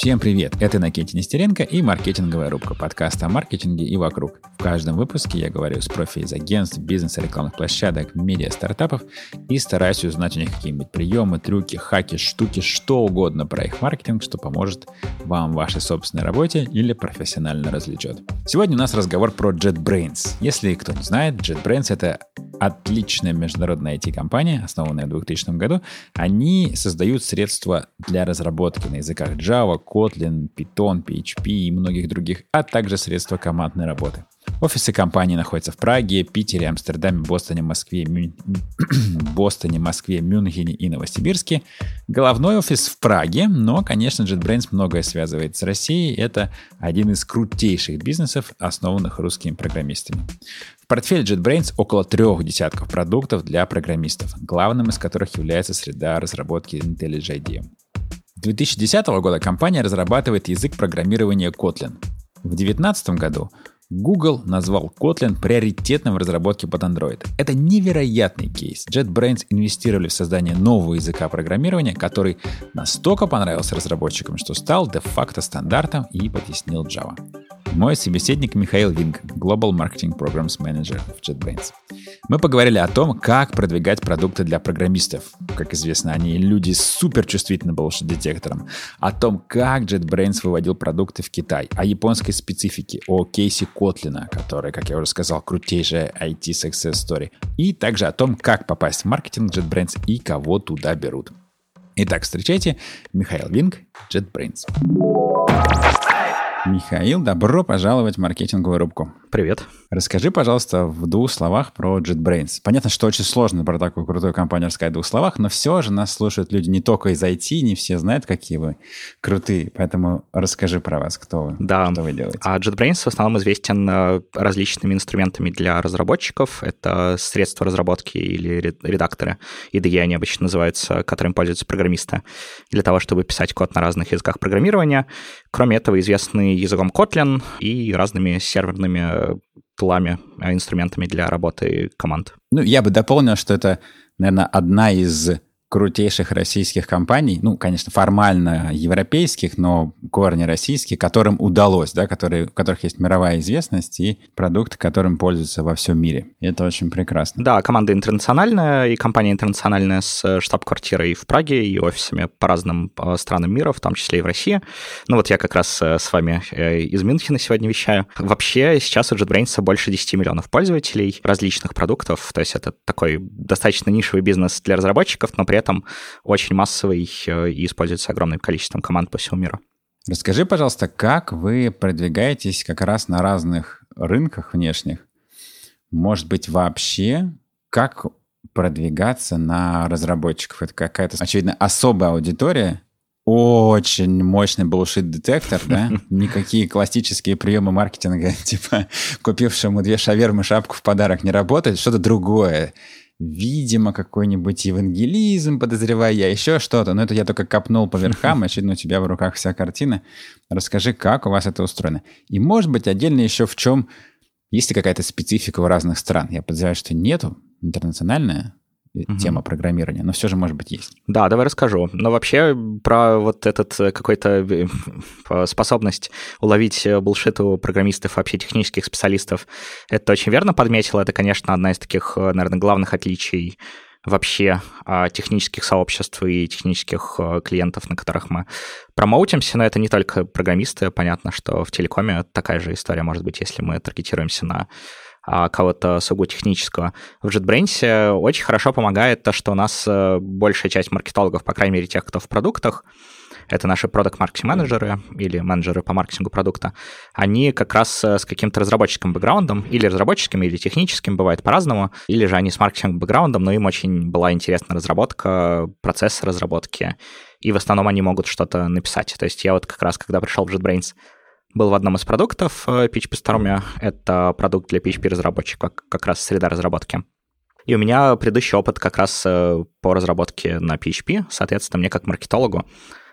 Всем привет! Это Накетти Нестеренко и маркетинговая рубка подкаста о маркетинге и вокруг. В каждом выпуске я говорю с профи из агентств, бизнеса, рекламных площадок, медиа, стартапов и стараюсь узнать у них какие-нибудь приемы, трюки, хаки, штуки, что угодно про их маркетинг, что поможет вам в вашей собственной работе или профессионально развлечет. Сегодня у нас разговор про JetBrains. Если кто не знает, JetBrains — это отличная международная IT-компания, основанная в 2000 году. Они создают средства для разработки на языках Java, Kotlin, Python, PHP и многих других, а также средства командной работы. Офисы компании находятся в Праге, Питере, Амстердаме, Бостоне, Москве, Мюн... Бостоне, Москве, Мюнхене и Новосибирске. Головной офис в Праге, но, конечно, JetBrains многое связывает с Россией. Это один из крутейших бизнесов, основанных русскими программистами. Портфеле JetBrains около трех десятков продуктов для программистов, главным из которых является среда разработки IntelliJ IDEA. 2010 года компания разрабатывает язык программирования Kotlin. В 2019 году Google назвал Kotlin приоритетным в разработке под Android. Это невероятный кейс. JetBrains инвестировали в создание нового языка программирования, который настолько понравился разработчикам, что стал де-факто стандартом и потеснил Java. Мой собеседник Михаил Винг, Global Marketing Programs Manager в JetBrains. Мы поговорили о том, как продвигать продукты для программистов. Как известно, они люди супер чувствительны bullshit-детекторам. О том, как JetBrains выводил продукты в Китай. О японской специфике. О кейсе Котлина, который, как я уже сказал, крутейшая IT success story. И также о том, как попасть в маркетинг JetBrains и кого туда берут. Итак, встречайте Михаил Винг, JetBrains. Михаил, добро пожаловать в маркетинговую рубку. Привет. Расскажи, пожалуйста, в двух словах про JetBrains. Понятно, что очень сложно про такую крутую компанию рассказать в двух словах, но все же нас слушают люди не только из IT, не все знают, какие вы крутые. Поэтому расскажи про вас, кто вы, да. что вы делаете. А JetBrains в основном известен э, различными инструментами для разработчиков. Это средства разработки или редакторы. IDE они обычно называются, которыми пользуются программисты, для того, чтобы писать код на разных языках программирования. Кроме этого, известны языком Kotlin и разными серверными тулами, а, инструментами для работы команд. Ну, я бы дополнил, что это, наверное, одна из крутейших российских компаний, ну, конечно, формально европейских, но корни российские, которым удалось, да, которые, у которых есть мировая известность и продукты, которым пользуются во всем мире. И это очень прекрасно. Да, команда интернациональная, и компания интернациональная с штаб-квартирой в Праге и офисами по разным странам мира, в том числе и в России. Ну вот я как раз э, с вами э, из Мюнхена сегодня вещаю. Вообще сейчас у JetBrains больше 10 миллионов пользователей различных продуктов, то есть это такой достаточно нишевый бизнес для разработчиков, но при этом очень массовый э, и используется огромным количеством команд по всему миру. Расскажи, пожалуйста, как вы продвигаетесь как раз на разных рынках внешних? Может быть, вообще, как продвигаться на разработчиков? Это какая-то, очевидно, особая аудитория, очень мощный bullshit-детектор, да? Никакие классические приемы маркетинга, типа купившему две шавермы шапку в подарок не работают, что-то другое видимо, какой-нибудь евангелизм, подозреваю я, еще что-то. Но это я только копнул по верхам, очевидно, у тебя в руках вся картина. Расскажи, как у вас это устроено. И, может быть, отдельно еще в чем... Есть ли какая-то специфика у разных стран? Я подозреваю, что нету. Интернациональная угу. тема программирования, но все же, может быть, есть. Да, давай расскажу. Но вообще про вот этот э, какой-то э, способность уловить булшит у программистов, вообще технических специалистов, это очень верно подметил. Это, конечно, одна из таких, наверное, главных отличий вообще а, технических сообществ и технических клиентов, на которых мы промоутимся, но это не только программисты. Понятно, что в телекоме такая же история может быть, если мы таргетируемся на кого-то сугубо технического. В JetBrains очень хорошо помогает то, что у нас э, большая часть маркетологов, по крайней мере, тех, кто в продуктах, это наши продукт маркетинг менеджеры или менеджеры по маркетингу продукта, они как раз э, с каким-то разработческим бэкграундом, или разработческим, или техническим, бывает по-разному, или же они с маркетинг бэкграундом, но им очень была интересна разработка, процесс разработки, и в основном они могут что-то написать. То есть я вот как раз, когда пришел в JetBrains, был в одном из продуктов э, PHP Storm. Это продукт для PHP-разработчиков, как раз среда разработки. И у меня предыдущий опыт как раз э, по разработке на PHP. Соответственно, мне как маркетологу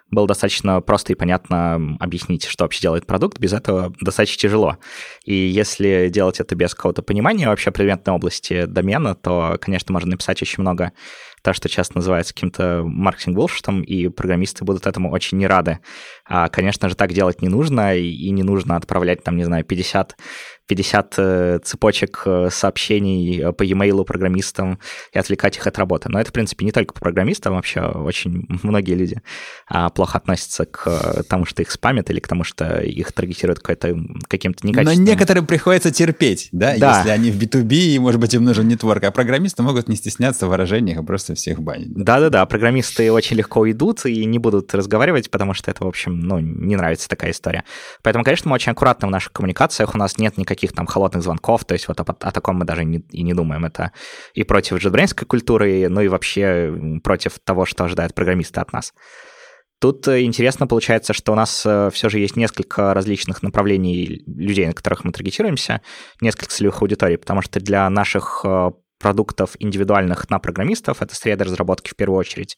было достаточно просто и понятно объяснить, что вообще делает продукт. Без этого достаточно тяжело. И если делать это без какого-то понимания вообще предметной области домена, то, конечно, можно написать очень много то, что часто называется каким-то маркетинг-булшитом, и программисты будут этому очень не рады. А, конечно же, так делать не нужно, и не нужно отправлять, там, не знаю, 50 50 э, цепочек э, сообщений э, по e-mail программистам и отвлекать их от работы. Но это, в принципе, не только по программистам, вообще очень многие люди а, плохо относятся к тому, что их спамят или к тому, что их таргетируют каким-то некачественным... Но некоторым приходится терпеть, да, да, если они в B2B, и, может быть, им нужен нетворк, а программисты могут не стесняться в выражениях и просто всех банить. Да-да-да, программисты очень легко уйдут и не будут разговаривать, потому что это, в общем, ну, не нравится такая история. Поэтому, конечно, мы очень аккуратны в наших коммуникациях, у нас нет никаких никаких там холодных звонков, то есть вот о, о таком мы даже не, и не думаем. Это и против джетбрейнской культуры, ну и вообще против того, что ожидают программисты от нас. Тут э, интересно получается, что у нас э, все же есть несколько различных направлений людей, на которых мы таргетируемся, несколько целевых аудиторий, потому что для наших э, продуктов индивидуальных на программистов это среда разработки в первую очередь.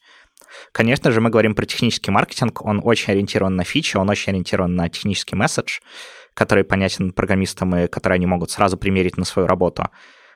Конечно же, мы говорим про технический маркетинг, он очень ориентирован на фичи, он очень ориентирован на технический месседж, который понятен программистам и который они могут сразу примерить на свою работу.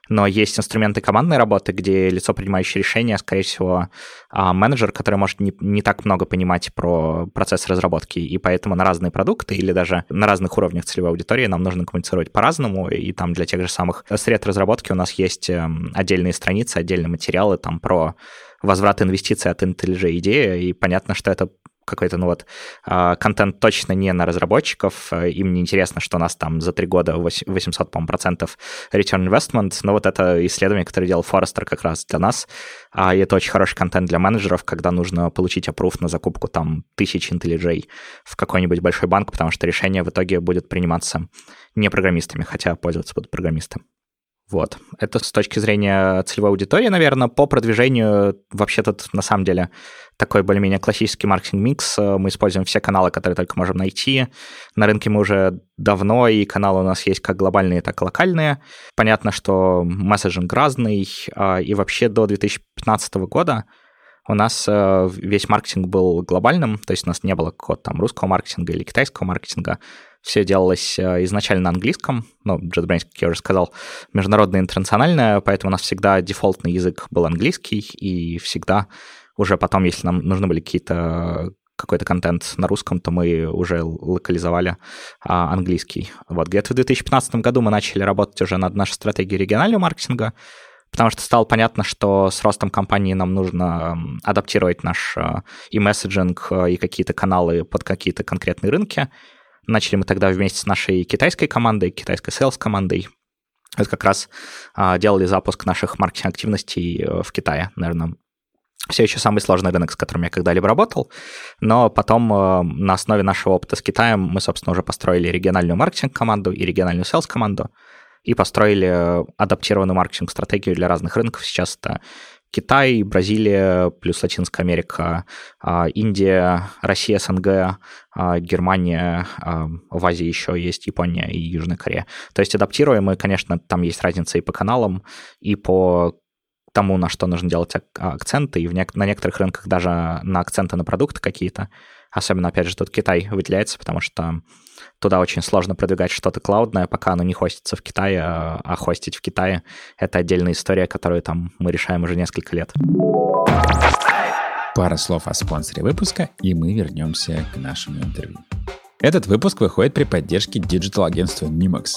Но есть инструменты командной работы, где лицо, принимающее решения, скорее всего, а, менеджер, который может не, не так много понимать про процесс разработки, и поэтому на разные продукты или даже на разных уровнях целевой аудитории нам нужно коммуницировать по-разному, и там для тех же самых сред разработки у нас есть эм, отдельные страницы, отдельные материалы там про возврат инвестиций от IntelliJ идеи, и понятно, что это какой-то, ну вот, а, контент точно не на разработчиков, э, им не интересно, что у нас там за три года 800, по процентов return investment, но вот это исследование, которое делал Forrester как раз для нас, а, это очень хороший контент для менеджеров, когда нужно получить опруф на закупку там тысяч IntelliJ в какой-нибудь большой банк, потому что решение в итоге будет приниматься не программистами, хотя пользоваться будут программисты. Вот. Это с точки зрения целевой аудитории, наверное, по продвижению вообще тут на самом деле такой более-менее классический маркетинг-микс. Мы используем все каналы, которые только можем найти. На рынке мы уже давно, и каналы у нас есть как глобальные, так и локальные. Понятно, что месседжинг разный, а, и вообще до 2015 года у нас э, весь маркетинг был глобальным, то есть у нас не было какого-то там русского маркетинга или китайского маркетинга. Все делалось э, изначально на английском, ну, JetBrains, как я уже сказал, международное интернациональное, поэтому у нас всегда дефолтный язык был английский, и всегда уже потом, если нам нужны были какие-то какой-то контент на русском, то мы уже локализовали а, английский. Вот где-то в 2015 году мы начали работать уже над нашей стратегией регионального маркетинга, потому что стало понятно, что с ростом компании нам нужно адаптировать наш э, и месседжинг, э, и какие-то каналы под какие-то конкретные рынки. Начали мы тогда вместе с нашей китайской командой, китайской sales командой. Это как раз а, делали запуск наших маркетинг-активностей э, в Китае, наверное, все еще самый сложный рынок, с которым я когда-либо работал, но потом на основе нашего опыта с Китаем мы, собственно, уже построили региональную маркетинг-команду и региональную sales-команду, и построили э, адаптированную маркетинг-стратегию для разных рынков. Сейчас это Китай, Бразилия, плюс Латинская Америка, а, Индия, Россия, СНГ, а, Германия, а, в Азии еще есть Япония и Южная Корея. То есть адаптируем, и, конечно, там есть разница и по каналам, и по тому, на что нужно делать акценты, и в нек- на некоторых рынках даже на акценты на продукты какие-то. Особенно, опять же, тут Китай выделяется, потому что туда очень сложно продвигать что-то cloud ное, пока оно не хостится в Китае, а, а хостить в Китае — это отдельная история, которую там мы решаем уже несколько лет. Пара слов о спонсоре выпуска, и мы вернемся к нашему интервью. Этот выпуск выходит при поддержке digital-агентства Nimax.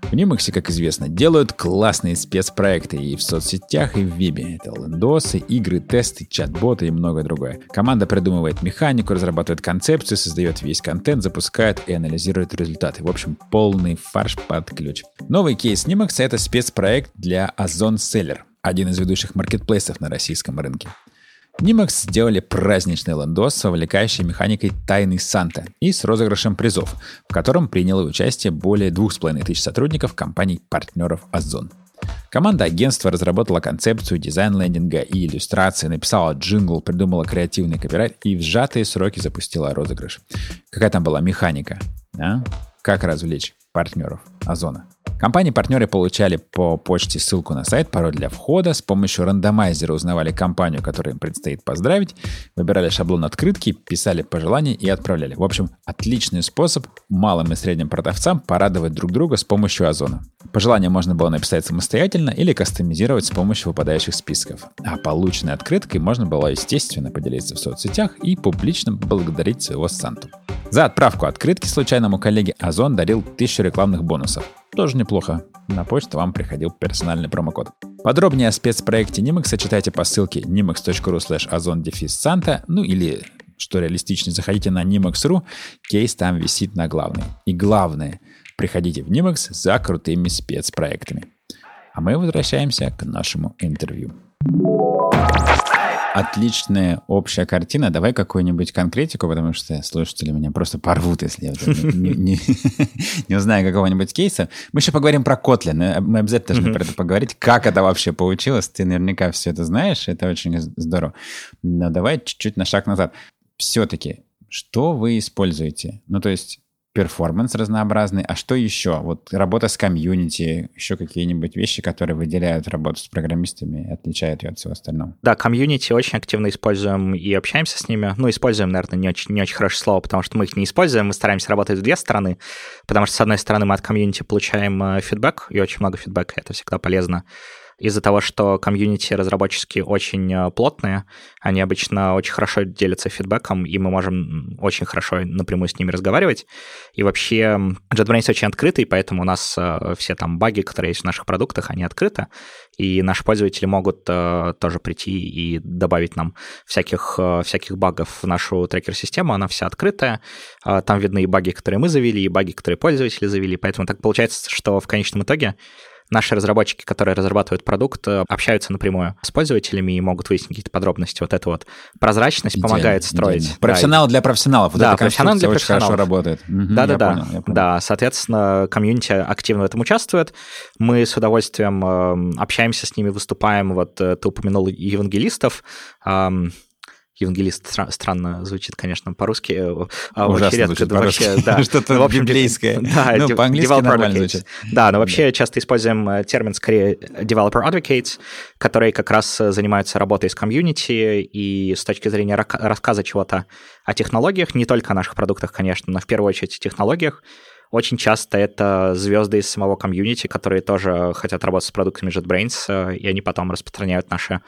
В Nimax, как известно, делают классные спецпроекты и в соцсетях, и в вебе. Это лендосы, игры, тесты, чат-боты и многое другое. Команда придумывает механику, разрабатывает концепцию, создает весь контент, запускает и анализирует результаты. В общем, полный фарш под ключ. Новый кейс Nimax — это спецпроект для Озон Seller, один из ведущих маркетплейсов на российском рынке. Nimax сделали праздничный ландос с вовлекающей механикой «Тайный Санта» и с розыгрышем призов, в котором приняло участие более двух с половиной тысяч сотрудников компаний-партнеров «Озон». Команда агентства разработала концепцию дизайн лендинга и иллюстрации, написала джингл, придумала креативный копирайт и в сжатые сроки запустила розыгрыш. Какая там была механика? А? Как развлечь партнеров Озона? Компании-партнеры получали по почте ссылку на сайт, пароль для входа, с помощью рандомайзера узнавали компанию, которую им предстоит поздравить, выбирали шаблон открытки, писали пожелания и отправляли. В общем, отличный способ малым и средним продавцам порадовать друг друга с помощью Озона. Пожелания можно было написать самостоятельно или кастомизировать с помощью выпадающих списков. А полученной открыткой можно было, естественно, поделиться в соцсетях и публично поблагодарить своего Санту. За отправку открытки случайному коллеге Озон дарил тысячу рекламных бонусов. Тоже неплохо. На почту вам приходил персональный промокод. Подробнее о спецпроекте Nimax читайте по ссылке nimax.ru slash ozon ну или, что реалистичнее, заходите на nimax.ru, кейс там висит на главной. И главное, приходите в Nimax за крутыми спецпроектами. А мы возвращаемся к нашему интервью отличная общая картина. Давай какую-нибудь конкретику, потому что слушатели меня просто порвут, если я не, не, не узнаю какого-нибудь кейса. Мы еще поговорим про Kotlin. Мы обязательно должны про это поговорить, как это вообще получилось. Ты наверняка все это знаешь, это очень здорово. Но давай чуть-чуть на шаг назад. Все-таки, что вы используете? Ну, то есть performance разнообразный. А что еще? Вот работа с комьюнити, еще какие-нибудь вещи, которые выделяют работу с программистами и отличают ее от всего остального. Да, комьюнити очень активно используем и общаемся с ними. Ну, используем, наверное, не очень, не очень хорошее слово, потому что мы их не используем, мы стараемся работать в две стороны, потому что, с одной стороны, мы от комьюнити получаем э, фидбэк, и очень много фидбэка, это всегда полезно из-за того, что комьюнити разработческие очень э, плотные, они обычно очень хорошо делятся фидбэком, и мы можем очень хорошо напрямую с ними разговаривать. И вообще JetBrains очень открытый, поэтому у нас э, все там баги, которые есть в наших продуктах, они открыты, и наши пользователи могут э, тоже прийти и добавить нам всяких, всяких багов в нашу трекер-систему, она вся открытая, там видны и баги, которые мы завели, и баги, которые пользователи завели, поэтому так получается, что в конечном итоге наши разработчики, которые разрабатывают продукт, э, общаются напрямую с пользователями и могут выяснить какие-то подробности. Вот эта вот прозрачность идеально, помогает строить. Идеально. Профессионал да, для профессионалов. Вот да, профессионал для профессионалов. хорошо работает. Да-да-да. Угу, да, соответственно, комьюнити активно в этом участвует. Мы с удовольствием э, общаемся с ними, выступаем. Вот э, ты упомянул евангелистов евангелист стра- странно звучит, конечно, по-русски. Э, а Ужасно очень редко, звучит вообще, да. Что-то ну, в общем, библейское. Да, ну, по-английски нормально звучит. Да, но вообще часто используем э, термин скорее developer advocates, которые как раз э, занимаются работой с комьюнити и с точки зрения рассказа чего-то о технологиях, не только о наших продуктах, конечно, но в первую очередь о технологиях, очень часто это звезды из самого комьюнити, которые тоже хотят работать с продуктами JetBrains, и они потом распространяют нашу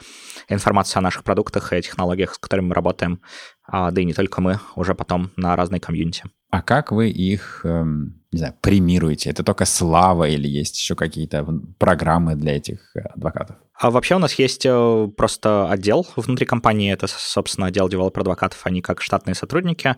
информацию о наших продуктах и технологиях, с которыми мы работаем, а, да и не только мы, уже потом на разные комьюнити. А как вы их, эм, не знаю, премируете? Это только слава или есть еще какие-то программы для этих э, адвокатов? А вообще у нас есть э, просто отдел внутри компании, это, собственно, отдел developer-адвокатов, они как штатные сотрудники,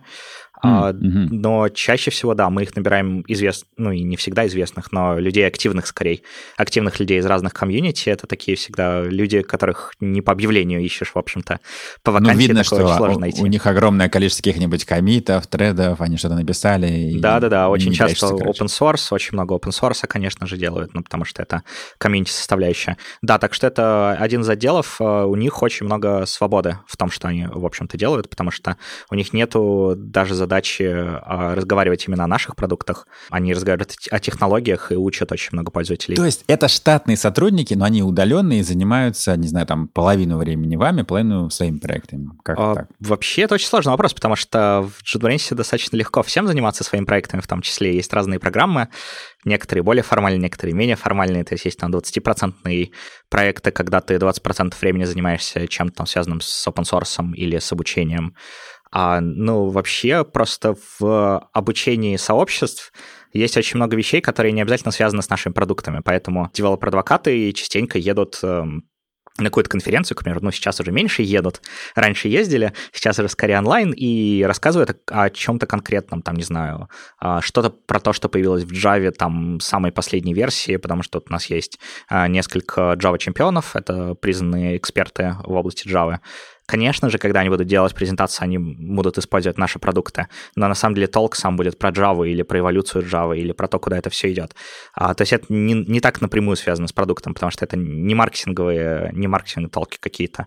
Mm-hmm. Но чаще всего, да, мы их набираем известных, ну и не всегда известных, но людей активных скорее, активных людей из разных комьюнити. Это такие всегда люди, которых не по объявлению ищешь, в общем-то. По ну, вакансии ну, видно, что очень сложно найти. у них огромное количество каких-нибудь комитов, тредов, они что-то написали. Да-да-да, очень часто open source, очень много open source, конечно же, делают, ну, потому что это комьюнити составляющая. Да, так что это один из отделов, э, у них очень много свободы в том, что они, в общем-то, делают, потому что у них нету даже задачи а, разговаривать именно о наших продуктах. Они разговаривают о технологиях и учат очень много пользователей. То есть это штатные сотрудники, но они удаленные и занимаются, не знаю, там половину времени вами, половину своими проектами. Как а, так? Вообще это очень сложный вопрос, потому что в JetBrains достаточно легко всем заниматься своими проектами, в том числе есть разные программы, некоторые более формальные, некоторые менее формальные. То есть есть там 20% проекты, когда ты 20% времени занимаешься чем-то там связанным с open source или с обучением. А, ну, вообще, просто в обучении сообществ есть очень много вещей, которые не обязательно связаны с нашими продуктами, поэтому девелопер-адвокаты частенько едут эм, на какую-то конференцию, к примеру, ну, сейчас уже меньше едут, раньше ездили, сейчас уже скорее онлайн, и рассказывают о, чем-то конкретном, там, не знаю, а, что-то про то, что появилось в Java, там, самой последней версии, потому что тут у нас есть а, несколько Java-чемпионов, это признанные эксперты в области Java, Конечно же, когда они будут делать презентацию, они будут использовать наши продукты, но на самом деле толк сам будет про Java или про эволюцию Java или про то, куда это все идет. А, то есть это не, не так напрямую связано с продуктом, потому что это не маркетинговые, не маркетинговые толки какие-то.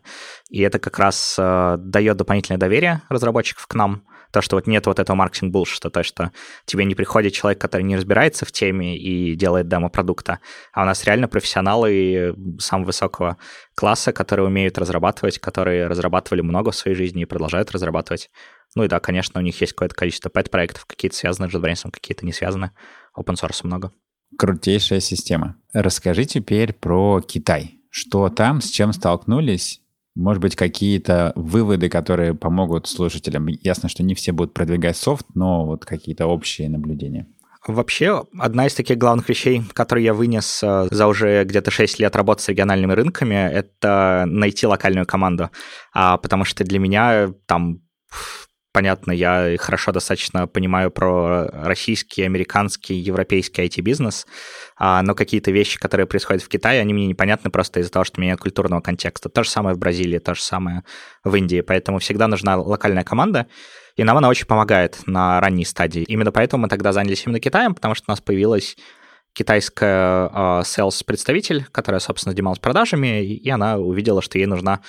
И это как раз э, дает дополнительное доверие разработчиков к нам, То, что вот нет вот этого маркетинг булшита, то, что тебе не приходит человек, который не разбирается в теме и делает демо продукта, а у нас реально профессионалы самого высокого класса, которые умеют разрабатывать, которые разрабатывали много в своей жизни и продолжают разрабатывать. Ну и да, конечно, у них есть какое-то количество пэт-проектов, какие-то связаны с JetBrains, какие-то не связаны. Open source много. Крутейшая система. Расскажи теперь про Китай. Что там, с чем столкнулись? Может быть, какие-то выводы, которые помогут слушателям. Ясно, что не все будут продвигать софт, но вот какие-то общие наблюдения. Вообще, одна из таких главных вещей, которые я вынес э, за уже где-то 6 лет работы с региональными рынками, это найти локальную команду. А, потому что для меня там понятно, я хорошо достаточно понимаю про российский, американский, европейский IT-бизнес, а, но какие-то вещи, которые происходят в Китае, они мне непонятны просто из-за того, что у меня нет культурного контекста. То же самое в Бразилии, то же самое в Индии, поэтому всегда нужна локальная команда, и нам она очень помогает на ранней стадии. Именно поэтому мы тогда занялись именно Китаем, потому что у нас появилась китайская uh, sales-представитель, которая, собственно, занималась продажами, и она увидела, что ей нужна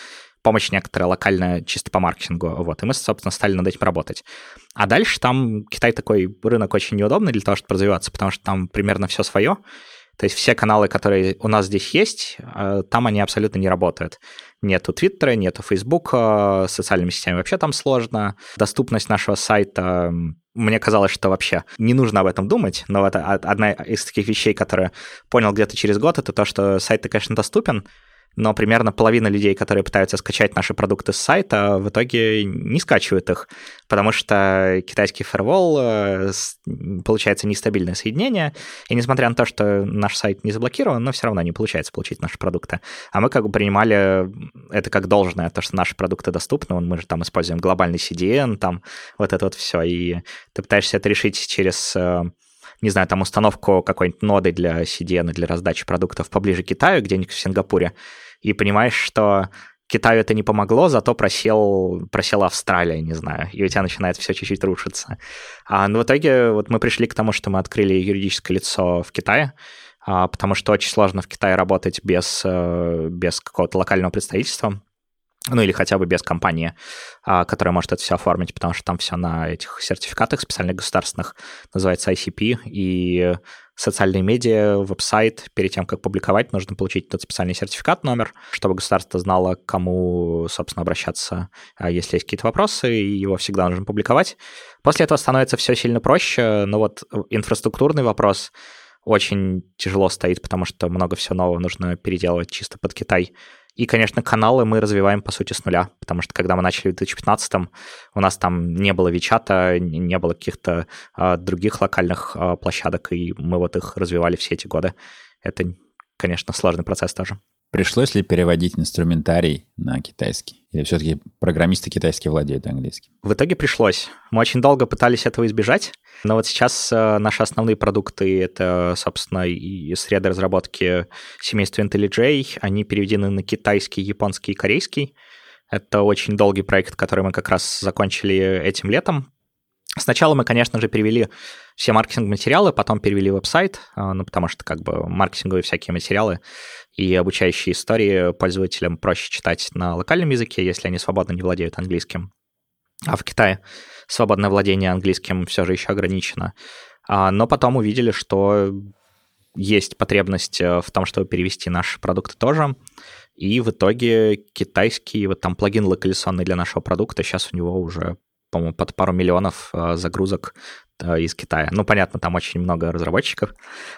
помощь некоторая локальная чисто по маркетингу. Вот. И мы, собственно, стали над этим работать. А дальше там Китай такой рынок очень неудобный для того, чтобы развиваться, потому что там примерно все свое. То есть все каналы, которые у нас здесь есть, э, там они абсолютно не работают. Нету Твиттера, нету Фейсбука, с социальными сетями вообще там сложно. Доступность нашего сайта мне казалось, что вообще не нужно об этом думать, но это одна из таких вещей, которые понял где-то через год, это то, что сайт, конечно, доступен, но примерно половина людей, которые пытаются скачать наши продукты с сайта, в итоге не скачивают их, потому что китайский фаервол э, получается нестабильное соединение, и несмотря на то, что наш сайт не заблокирован, но все равно не получается получить наши продукты. А мы как бы принимали это как должное, то, что наши продукты доступны, мы же там используем глобальный CDN, там вот это вот все, и ты пытаешься это решить через э, не знаю, там установку какой-нибудь ноды для CDN, для раздачи продуктов поближе к Китаю, где-нибудь в Сингапуре, и понимаешь, что Китаю это не помогло, зато просел, просела Австралия, не знаю, и у тебя начинает все чуть-чуть рушиться. А, но в итоге вот мы пришли к тому, что мы открыли юридическое лицо в Китае, а, потому что очень сложно в Китае работать без, э, без какого-то локального представительства, ну или хотя бы без компании, а, которая может это все оформить, потому что там все на этих сертификатах специальных государственных, называется ICP, и социальные медиа, веб-сайт, перед тем, как публиковать, нужно получить этот специальный сертификат, номер, чтобы государство знало, к кому, собственно, обращаться, а если есть какие-то вопросы, и его всегда нужно публиковать. После этого становится все сильно проще, но вот инфраструктурный вопрос очень тяжело стоит, потому что много всего нового нужно переделывать чисто под Китай. И, конечно, каналы мы развиваем, по сути, с нуля, потому что когда мы начали в 2015-м, у нас там не было Вичата, не было каких-то а, других локальных а, площадок, и мы вот их развивали все эти годы. Это, конечно, сложный процесс тоже. Пришлось ли переводить инструментарий на китайский? Или все-таки программисты китайские владеют английским? В итоге пришлось. Мы очень долго пытались этого избежать, но вот сейчас э, наши основные продукты — это, собственно, и среды разработки семейства IntelliJ, они переведены на китайский, японский и корейский. Это очень долгий проект, который мы как раз закончили этим летом. Сначала мы, конечно же, перевели все маркетинг-материалы, потом перевели веб-сайт, э, ну, потому что как бы маркетинговые всякие материалы и обучающие истории пользователям проще читать на локальном языке, если они свободно не владеют английским. А в Китае свободное владение английским все же еще ограничено. А, но потом увидели, что есть потребность э, в том, чтобы перевести наши продукты тоже. И в итоге китайский вот там плагин локализационный для нашего продукта, сейчас у него уже по-моему, под пару миллионов э, загрузок э, из Китая. Ну, понятно, там очень много разработчиков,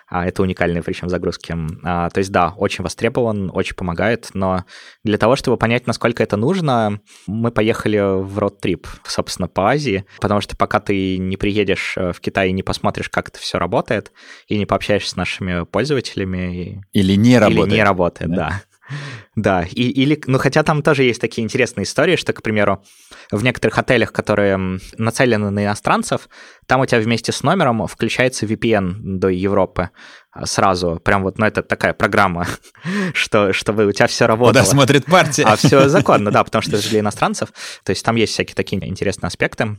а это уникальные причем загрузки. А, то есть, да, очень востребован, очень помогает, но для того, чтобы понять, насколько это нужно, мы поехали в род-трип, собственно, по Азии, потому что пока ты не приедешь э, в Китай и не посмотришь, как это все работает, и не пообщаешься с нашими пользователями... Или не работает. Или не работает, да. да. Да, и, или, ну хотя там тоже есть такие интересные истории, что, к примеру, в некоторых отелях, которые нацелены на иностранцев, там у тебя вместе с номером включается VPN до Европы а, сразу. Прям вот, ну это такая программа, что, чтобы у тебя все работало. Куда смотрит партия. А все законно, да, потому что это же для иностранцев. То есть там есть всякие такие интересные аспекты.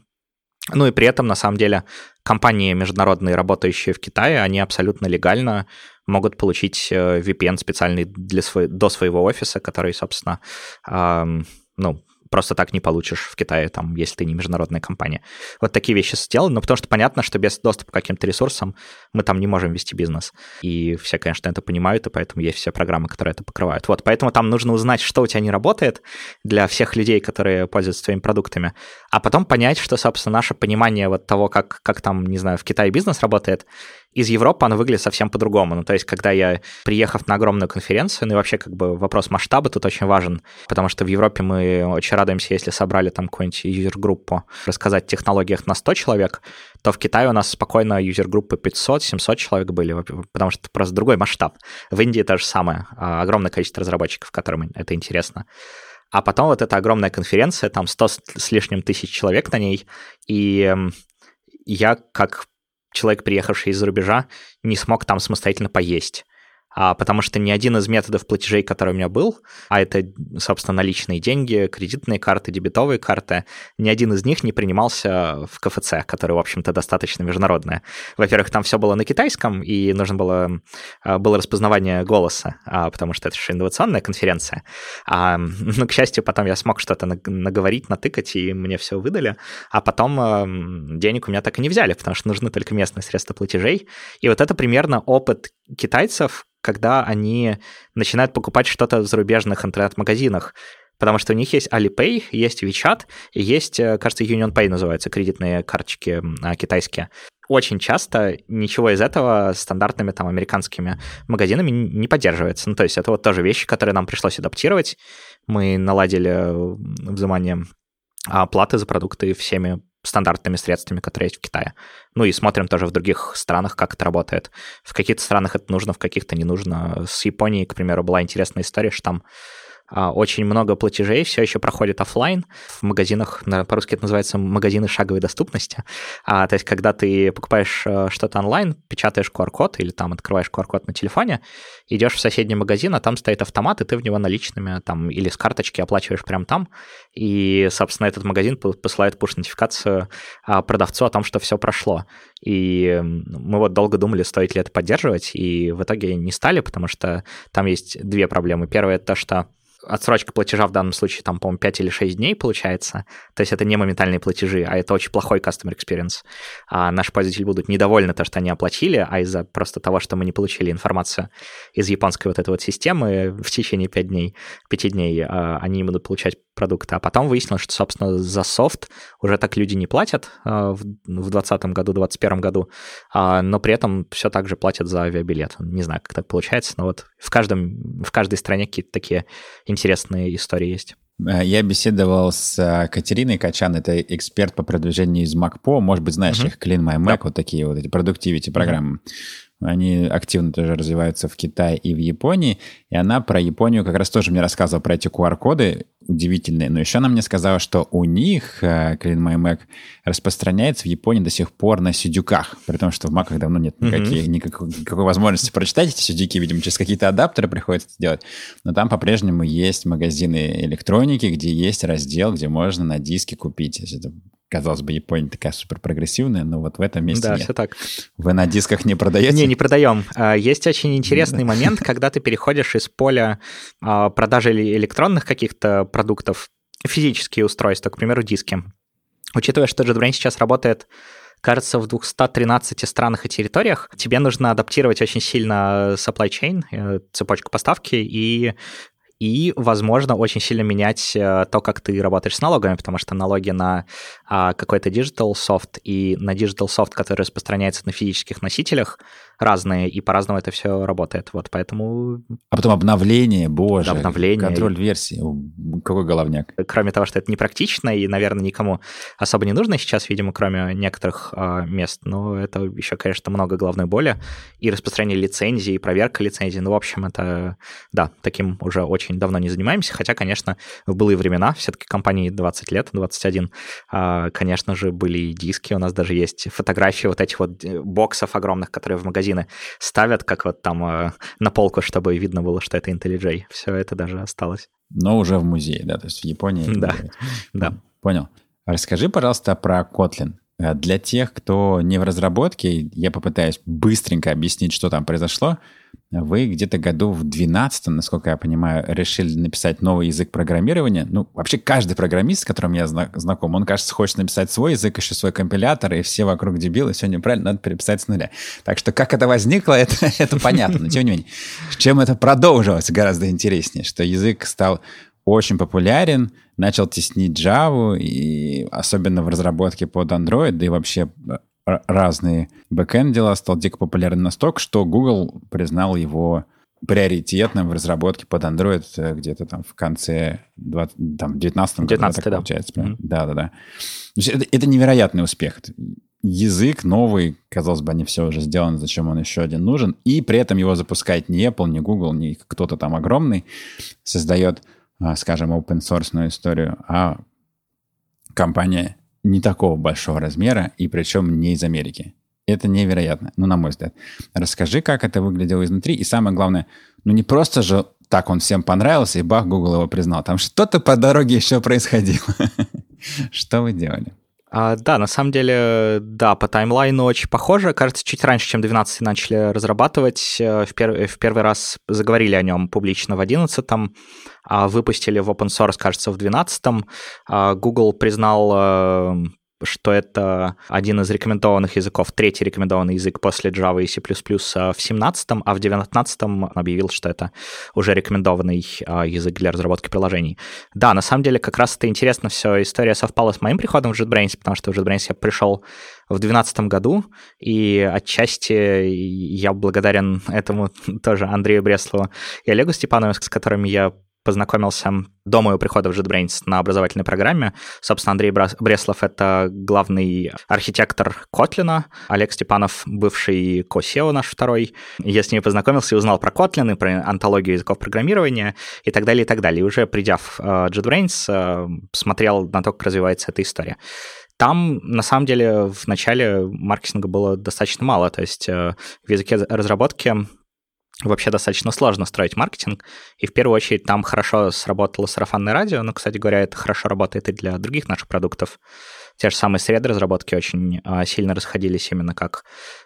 Ну и при этом, на самом деле, компании международные, работающие в Китае, они абсолютно легально могут получить э, VPN специальный для свой, до своего офиса, который, собственно, эм, ну, просто так не получишь в Китае, там, если ты не международная компания. Вот такие вещи сделаны, но потому что понятно, что без доступа к каким-то ресурсам мы там не можем вести бизнес. И все, конечно, это понимают, и поэтому есть все программы, которые это покрывают. Вот, поэтому там нужно узнать, что у тебя не работает для всех людей, которые пользуются твоими продуктами, а потом понять, что, собственно, наше понимание вот того, как, как там, не знаю, в Китае бизнес работает, из Европы оно выглядит совсем по-другому. Ну, то есть, когда я, приехав на огромную конференцию, ну и вообще как бы вопрос масштаба тут очень важен, потому что в Европе мы очень радуемся, если собрали там какую-нибудь юзер-группу, рассказать о технологиях на 100 человек, то в Китае у нас спокойно юзер-группы 500-700 человек были, потому что просто другой масштаб. В Индии то же самое. А, огромное количество разработчиков, которым это интересно. А потом вот эта огромная конференция, там 100 с лишним тысяч человек на ней, и я как человек, приехавший из-за рубежа, не смог там самостоятельно поесть а, потому что ни один из методов платежей, который у меня был, а это, собственно, наличные деньги, кредитные карты, дебетовые карты, ни один из них не принимался в КФЦ, который, в общем-то, достаточно международное. Во-первых, там все было на китайском, и нужно было, а, было распознавание голоса, а, потому что это же инновационная конференция. А, но, к счастью, потом я смог что-то наговорить, натыкать, и мне все выдали, а потом денег у меня так и не взяли, потому что нужны только местные средства платежей. И вот это примерно опыт китайцев, когда они начинают покупать что-то в зарубежных интернет-магазинах, потому что у них есть Alipay, есть WeChat, есть, э, кажется, UnionPay называются, кредитные карточки а, китайские. Очень часто ничего из этого стандартными там американскими магазинами не поддерживается. Ну, то есть это вот тоже вещи, которые нам пришлось адаптировать. Мы наладили взимание оплаты за продукты всеми стандартными средствами, которые есть в Китае. Ну и смотрим тоже в других странах, как это работает. В каких-то странах это нужно, в каких-то не нужно. С Японией, к примеру, была интересная история, что там очень много платежей все еще проходит офлайн в магазинах, по-русски это называется магазины шаговой доступности. А, то есть, когда ты покупаешь э, что-то онлайн, печатаешь QR-код или там открываешь QR-код на телефоне, идешь в соседний магазин, а там стоит автомат, и ты в него наличными там или с карточки оплачиваешь прямо там, и, собственно, этот магазин посылает push-нотификацию а, продавцу о том, что все прошло. И мы вот долго думали, стоит ли это поддерживать, и в итоге не стали, потому что там есть две проблемы. Первое — это то, что отсрочка платежа в данном случае, там, по-моему, 5 или 6 дней получается. То есть это не моментальные платежи, а это очень плохой customer experience. А наши пользователи будут недовольны то, что они оплатили, а из-за просто того, что мы не получили информацию из японской вот этой вот системы в течение 5 дней, 5 дней, а, они будут получать продукты. А потом выяснилось, что, собственно, за софт уже так люди не платят а, в 2020 году, 2021 году, а, но при этом все так же платят за авиабилет. Не знаю, как так получается, но вот в, каждом, в каждой стране какие-то такие интересные истории есть. Э, я беседовал с э, Катериной Качан, это эксперт по продвижению из MacPo. Может быть, знаешь uh-huh. их, Clean My Mac, да. вот такие вот эти продуктивити программы. Uh-huh. Они активно тоже развиваются в Китае и в Японии. И она про Японию как раз тоже мне рассказывала про эти QR-коды удивительные. Но еще она мне сказала, что у них Clean My Mac распространяется в Японии до сих пор на сидюках. При том, что в Маках давно нет никаких, mm-hmm. никакой, никакой возможности прочитать эти сидюки. Видимо, через какие-то адаптеры приходится это делать. Но там по-прежнему есть магазины электроники, где есть раздел, где можно на диске купить. Это казалось бы, Япония такая супер прогрессивная, но вот в этом месте Да, нет. все так. Вы на дисках не продаете? Не, не продаем. А, есть очень интересный момент, когда ты переходишь из поля а, продажи электронных каких-то продуктов физические устройства, к примеру, диски. Учитывая, что JetBrains сейчас работает кажется, в 213 странах и территориях, тебе нужно адаптировать очень сильно supply chain, э, цепочку поставки, и и, возможно, очень сильно менять э, то, как ты работаешь с налогами, потому что налоги на а, какой-то digital soft и на digital soft, который распространяется на физических носителях, разные, и по-разному это все работает. Вот поэтому... А потом обновление, боже, обновление. контроль версии. Какой головняк. Кроме того, что это непрактично и, наверное, никому особо не нужно сейчас, видимо, кроме некоторых э, мест, но это еще, конечно, много головной боли. И распространение лицензий, и проверка лицензий. Ну, в общем, это, да, таким уже очень давно не занимаемся, хотя, конечно, в былые времена, все-таки компании 20 лет, 21, э, конечно же, были и диски, у нас даже есть фотографии вот этих вот э, боксов огромных, которые в магазине магазины ставят, как вот там э, на полку, чтобы видно было, что это IntelliJ. Все это даже осталось. Но уже в музее, да, то есть в Японии. Да, да. Понял. Расскажи, пожалуйста, про Kotlin. Э, для тех, кто не в разработке, я попытаюсь быстренько объяснить, что там произошло. Вы где-то году в 12 насколько я понимаю, решили написать новый язык программирования. Ну, вообще каждый программист, с которым я знаком, он, кажется, хочет написать свой язык, еще свой компилятор, и все вокруг дебилы, все неправильно, надо переписать с нуля. Так что как это возникло, это, это понятно. Но тем не менее, чем это продолжилось, гораздо интереснее, что язык стал очень популярен, начал теснить Java, и особенно в разработке под Android, да и вообще разные бэкэнд дела, стал дико популярен настолько, что Google признал его приоритетным в разработке под Android э, где-то там в конце 20, там, 19 году, 19 да. получается. Mm-hmm. Да-да-да. Это, это невероятный успех. Язык новый, казалось бы, они все уже сделаны, зачем он еще один нужен, и при этом его запускает не Apple, не Google, не кто-то там огромный, создает, а, скажем, open source историю, а компания не такого большого размера, и причем не из Америки. Это невероятно, ну, на мой взгляд. Расскажи, как это выглядело изнутри, и самое главное, ну, не просто же так он всем понравился, и бах, Google его признал. Там что-то по дороге еще происходило. Что вы делали? А, да, на самом деле, да, по таймлайну очень похоже. Кажется, чуть раньше, чем 12 начали разрабатывать. Э, в, пер... в первый раз заговорили о нем публично в 11 а выпустили в open source, кажется, в 12 а Google признал э, что это один из рекомендованных языков, третий рекомендованный язык после Java и C++ в 17 а в 19 объявил, что это уже рекомендованный а, язык для разработки приложений. Да, на самом деле как раз это интересно все, история совпала с моим приходом в JetBrains, потому что в JetBrains я пришел в 2012 году, и отчасти я благодарен этому тоже Андрею Бреслову и Олегу Степанову, с которыми я познакомился до моего прихода в JetBrains на образовательной программе. Собственно, Андрей Бреслов — это главный архитектор Котлина, Олег Степанов — бывший ко наш второй. Я с ними познакомился и узнал про Kotlin и про антологию языков программирования и так далее, и так далее. И уже придя в э, JetBrains, э, смотрел на то, как развивается эта история. Там, на самом деле, в начале маркетинга было достаточно мало, то есть э, в языке разработки вообще достаточно сложно строить маркетинг, и в первую очередь там хорошо сработало сарафанное радио, но, кстати говоря, это хорошо работает и для других наших продуктов. Те же самые среды разработки очень а, сильно расходились именно как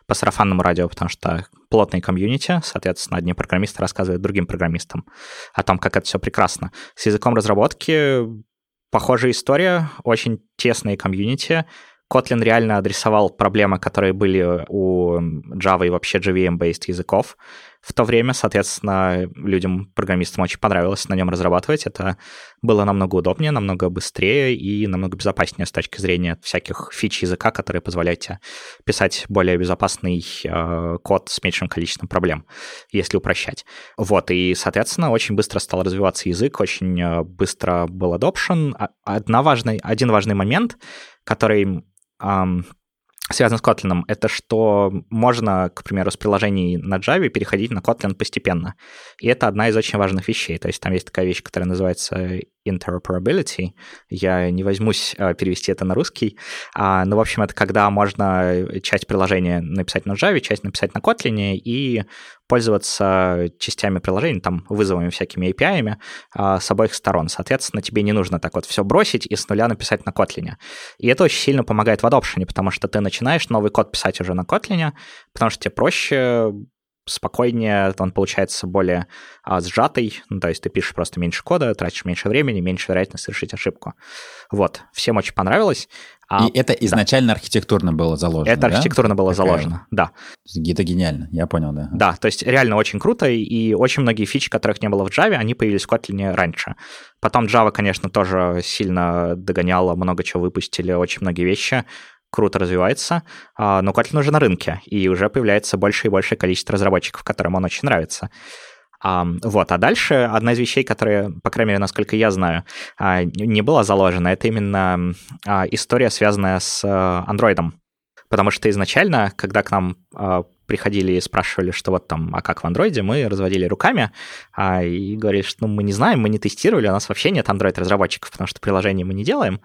по сарафанному радио, потому что плотный комьюнити, соответственно, одни программисты рассказывают другим программистам о том, как это все прекрасно. С языком разработки похожая история, очень тесные комьюнити, Kotlin реально адресовал проблемы, которые были у Java и вообще JVM-based языков в то время, соответственно, людям, программистам очень понравилось на нем разрабатывать. Это было намного удобнее, намного быстрее и намного безопаснее с точки зрения всяких фич языка, которые позволяют тебе писать более безопасный э, код с меньшим количеством проблем, если упрощать. Вот, и, соответственно, очень быстро стал развиваться язык, очень э, быстро был adoption. А, одна важный, один важный момент, который эм, связано с Kotlin, это что можно, к примеру, с приложений на Java переходить на Kotlin постепенно. И это одна из очень важных вещей. То есть там есть такая вещь, которая называется interoperability. Я не возьмусь э, перевести это на русский. А, но, в общем, это когда можно часть приложения написать на Java, часть написать на Kotlin и пользоваться частями приложения, там, вызовами всякими API а, с обоих сторон. Соответственно, тебе не нужно так вот все бросить и с нуля написать на Kotlin. И это очень сильно помогает в adoption, потому что ты начинаешь новый код писать уже на Kotlin, потому что тебе проще спокойнее, он получается более а, сжатый, ну, то есть ты пишешь просто меньше кода, тратишь меньше времени, меньше вероятность совершить ошибку. Вот, всем очень понравилось. А, и это изначально да. архитектурно было заложено, Это архитектурно да? было Такая... заложено, да. Это гениально, я понял, да. Да, то есть реально очень круто, и очень многие фичи, которых не было в Java, они появились в Kotlin раньше. Потом Java, конечно, тоже сильно догоняла, много чего выпустили, очень многие вещи круто развивается, а, но Kotlin уже на рынке, и уже появляется больше и большее количество разработчиков, которым он очень нравится. Вот, а дальше одна из вещей, которая, по крайней мере, насколько я знаю, а, не была заложена, это именно а, история, связанная с андроидом. Потому что изначально, когда к нам приходили и спрашивали, что вот там, а как в андроиде, мы разводили руками а, и говорили, что ну, мы не знаем, мы не тестировали, у нас вообще нет Android-разработчиков, потому что приложение мы не делаем.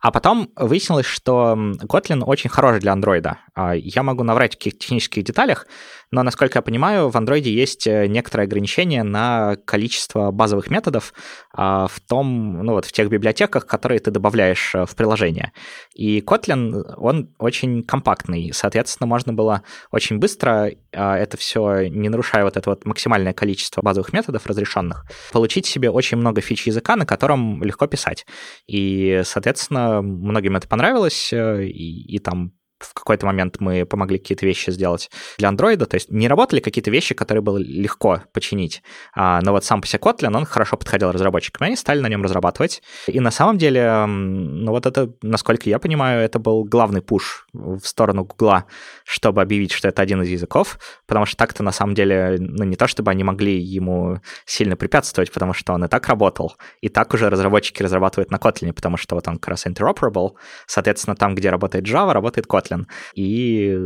А потом выяснилось, что Kotlin очень хорош для андроида. А, я могу наврать в каких технических деталях, но, насколько я понимаю, в Android есть э, некоторые ограничения на количество базовых методов а, в том, ну вот в тех библиотеках, которые ты добавляешь э, в приложение. И Kotlin, он очень компактный, соответственно, можно было очень быстро быстро, а, это все не нарушая вот это вот максимальное количество базовых методов разрешенных, получить себе очень много фич языка, на котором легко писать. И, соответственно, многим это понравилось, э, и, и там в какой-то момент мы помогли какие-то вещи сделать для андроида, то есть не работали какие-то вещи, которые было легко починить, а, но вот сам по себе Kotlin, он хорошо подходил разработчикам, и они стали на нем разрабатывать. И на самом деле, ну вот это, насколько я понимаю, это был главный пуш в сторону Гугла, чтобы объявить, что это один из языков, потому что так-то на самом деле, ну не то чтобы они могли ему сильно препятствовать, потому что он и так работал, и так уже разработчики разрабатывают на Kotlin, потому что вот он как раз interoperable, соответственно, там, где работает Java, работает Kotlin. Kotlin. И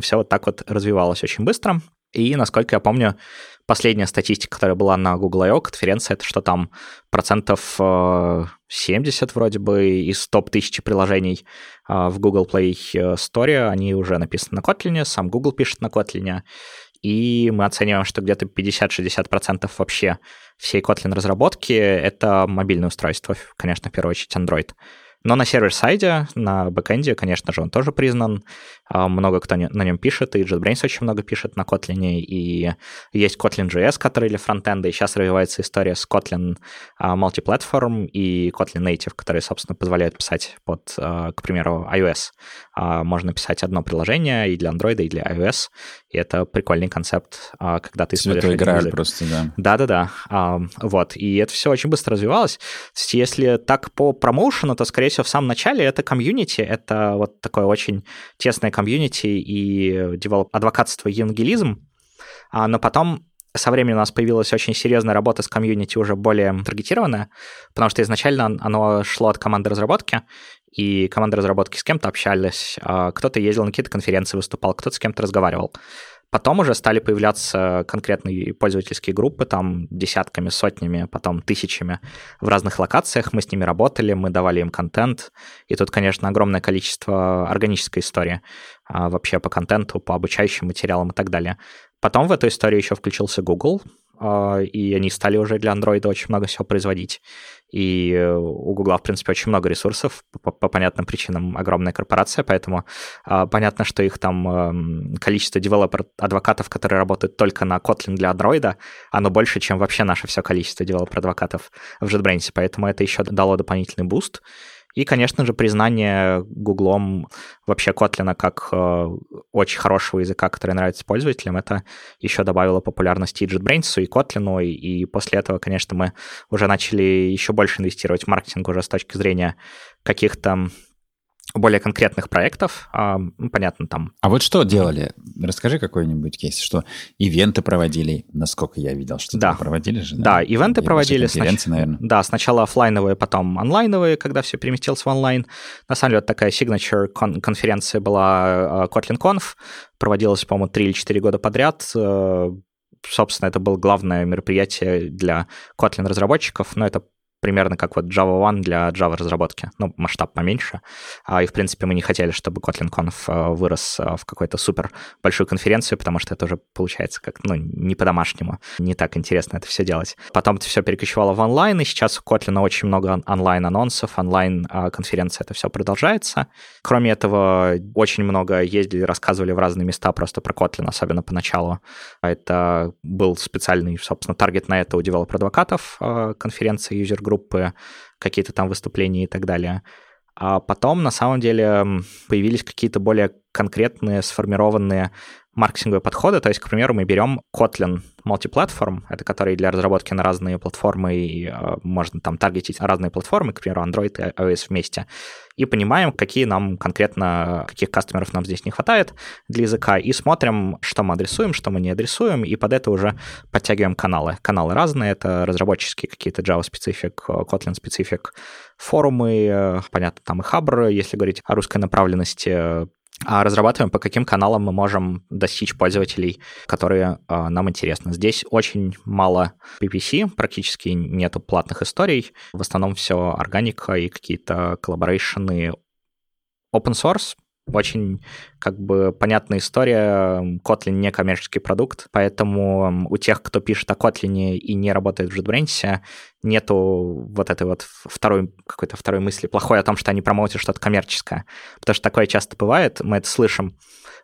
все вот так вот развивалось очень быстро. И, насколько я помню, последняя статистика, которая была на Google I.O. конференции, это что там процентов 70 э, вроде бы из топ-1000 приложений э, в Google Play Store, они уже написаны на Kotlin, сам Google пишет на Kotlin, и мы оцениваем, что где-то 50-60% вообще всей Kotlin разработки — это мобильное устройство, конечно, в первую очередь Android. Но на сервер-сайде, на бэкэнде, конечно же, он тоже признан. А, много кто на нем пишет, и JetBrains очень много пишет на Kotlin, и есть Kotlin.js, который для фронтенда, и сейчас развивается история с Kotlin а, Multiplatform и Kotlin Native, которые, собственно, позволяют писать под, а, к примеру, iOS. Можно писать одно приложение и для Android, и для iOS, и это прикольный концепт, когда ты смотришь... Святой Грааль просто, да. Да-да-да. Вот, и это все очень быстро развивалось. Если так по промоушену, то, скорее всего, в самом начале это комьюнити, это вот такое очень тесное комьюнити и адвокатство и евангелизм, а, но потом со временем у нас появилась очень серьезная работа с комьюнити уже более таргетированная, потому что изначально оно шло от команды разработки, и команда разработки с кем-то общались, а, кто-то ездил на какие-то конференции, выступал, кто-то с кем-то разговаривал. Потом уже стали появляться конкретные пользовательские группы, там десятками, сотнями, потом тысячами в разных локациях. Мы с ними работали, мы давали им контент. И тут, конечно, огромное количество органической истории а, вообще по контенту, по обучающим материалам и так далее. Потом в эту историю еще включился Google, а, и они стали уже для Android очень много всего производить. И у Google, в принципе, очень много ресурсов, по, по понятным причинам огромная корпорация, поэтому э, понятно, что их там э, количество developer advocate ов, которые работают только на Kotlin для Android, оно больше, чем вообще наше все количество developer advocate ов в JetBrains, поэтому это еще дало дополнительный буст. И, конечно же, признание Гуглом вообще Kotlin как э, очень хорошего языка, который нравится пользователям, это еще добавило популярности и JetBrains, и Kotlin, и, и после этого, конечно, мы уже начали еще больше инвестировать в маркетинг уже с точки зрения каких-то более конкретных проектов, а, ну, понятно, там. А вот что делали? Расскажи какой-нибудь кейс, что ивенты проводили, насколько я видел, что да. проводили же, да? Да, ивенты И проводили. Конференции, снач... наверное. Да, сначала офлайновые, потом онлайновые, когда все переместилось в онлайн. На самом деле, такая signature кон- конференция была Kotlin Conf, проводилась, по-моему, 3 или 4 года подряд. Э, собственно, это было главное мероприятие для Kotlin разработчиков, но это примерно как вот Java One для Java разработки, ну, масштаб поменьше. А, и, в принципе, мы не хотели, чтобы Kotlin Conf э, вырос э, в какую-то супер большую конференцию, потому что это уже получается как, ну, не по-домашнему. Не так интересно это все делать. Потом это все перекочевало в онлайн, и сейчас у Kotlin очень много онлайн-анонсов, онлайн-конференций, это все продолжается. Кроме этого, очень много ездили, рассказывали в разные места просто про Kotlin, особенно поначалу. Это был специальный, собственно, таргет на это у developer advocate ов э, конференции User Group, группы, какие-то там выступления и так далее. А потом, на самом деле, появились какие-то более конкретные, сформированные маркетинговые подходы. То есть, к примеру, мы берем Kotlin Multiplatform, это который для разработки на разные платформы, и э, можно там таргетить разные платформы, к примеру, Android и iOS вместе, и понимаем, какие нам конкретно, каких кастомеров нам здесь не хватает для языка, и смотрим, что мы адресуем, что мы не адресуем, и под это уже подтягиваем каналы. Каналы разные, это разработческие какие-то Java-специфик, Kotlin-специфик, форумы, э, понятно, там и Хабр, если говорить о русской направленности, разрабатываем, по каким каналам мы можем достичь пользователей, которые э, нам интересны. Здесь очень мало PPC, практически нету платных историй. В основном все органика и какие-то collaboration ы. Open source очень как бы понятная история. Kotlin не коммерческий продукт, поэтому у тех, кто пишет о Kotlin и не работает в JetBrains, нету вот этой вот второй какой-то второй мысли плохой о том, что они промоутят что-то коммерческое. Потому что такое часто бывает, мы это слышим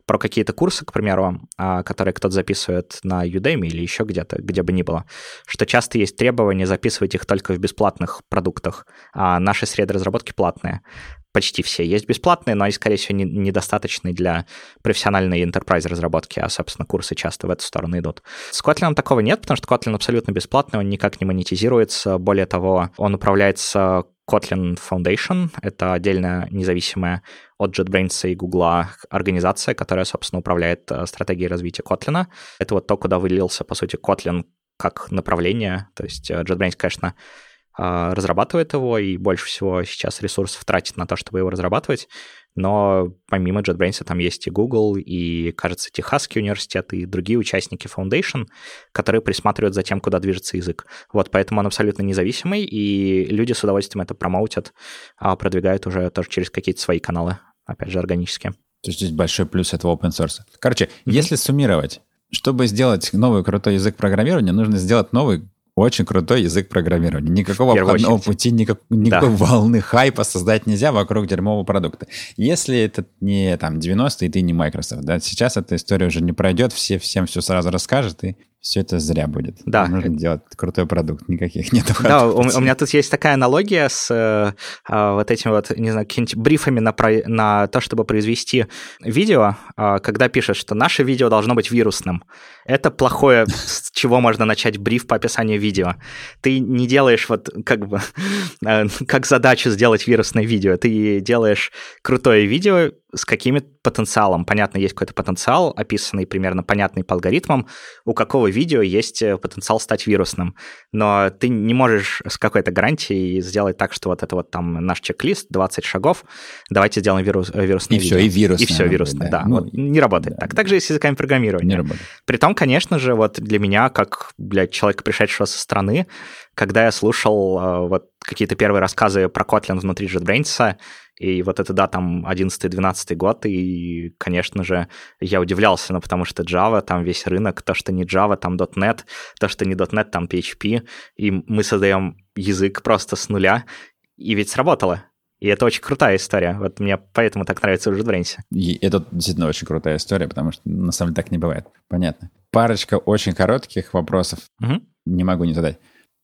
про какие-то курсы, к примеру, а, которые кто-то записывает на Udemy или еще где-то, где бы ни было, что часто есть требование записывать их только в бесплатных продуктах, а наши среды разработки платные почти все. Есть бесплатные, но они, скорее всего, не, недостаточные для профессиональной enterprise разработки, а, собственно, курсы часто в эту сторону идут. С Kotlin такого нет, потому что Kotlin абсолютно бесплатный, он никак не монетизируется. Более того, он управляется Kotlin Foundation. Это отдельная независимая от JetBrains и Google организация, которая, собственно, управляет э, стратегией развития Kotlin. Это вот то, куда вылился, по сути, Kotlin как направление. То есть э, JetBrains, конечно, разрабатывает его и больше всего сейчас ресурсов тратит на то, чтобы его разрабатывать. Но помимо JetBrains там есть и Google, и, кажется, Техасский университет, и другие участники Foundation, которые присматривают за тем, куда движется язык. Вот, поэтому он абсолютно независимый, и люди с удовольствием это промоутят, а продвигают уже тоже через какие-то свои каналы, опять же, органические. То есть здесь большой плюс этого open source. Короче, mm-hmm. если суммировать, чтобы сделать новый крутой язык программирования, нужно сделать новый очень крутой язык программирования. Никакого обходного очередь. пути, никак, никакой да. волны хайпа создать нельзя вокруг дерьмового продукта. Если это не там 90 и ты не Microsoft, да, сейчас эта история уже не пройдет, все всем все сразу расскажет, и все это зря будет. Да. Нужно делать крутой продукт, никаких нет. Да, у, у меня тут есть такая аналогия с э, а, вот этим вот, не знаю, какими-нибудь брифами на, про, на то, чтобы произвести видео, э, когда пишешь, что наше видео должно быть вирусным. Это плохое, с чего можно начать бриф по описанию видео. Ты не делаешь вот как бы э, как задачу сделать вирусное видео, ты делаешь крутое видео, с каким потенциалом. Понятно, есть какой-то потенциал, описанный примерно понятный по алгоритмам, у какого видео есть э, потенциал стать вирусным. Но ты не можешь с какой-то гарантией сделать так, что вот это вот там наш чек-лист, 20 шагов, давайте сделаем вирус, э, вирусное и видео. все, и вирусное. И все вирусное, да. Ну, вот, не работает да. так. Так же и с языками программирования. Не работает. Притом, конечно же, вот для меня, как для человека, пришедшего со страны, когда я слушал э, вот какие-то первые рассказы про Kotlin внутри JetBrains, и вот это, да, там 11-12 год, и, конечно же, я удивлялся, ну, потому что Java, там весь рынок, то, что не Java, там .NET, то, что не .NET, там PHP, и мы создаем язык просто с нуля, и ведь сработало. И это очень крутая история. Вот мне поэтому так нравится уже JetBrains. И это действительно очень крутая история, потому что на самом деле так не бывает. Понятно. Парочка очень коротких вопросов. Угу. Не могу не задать.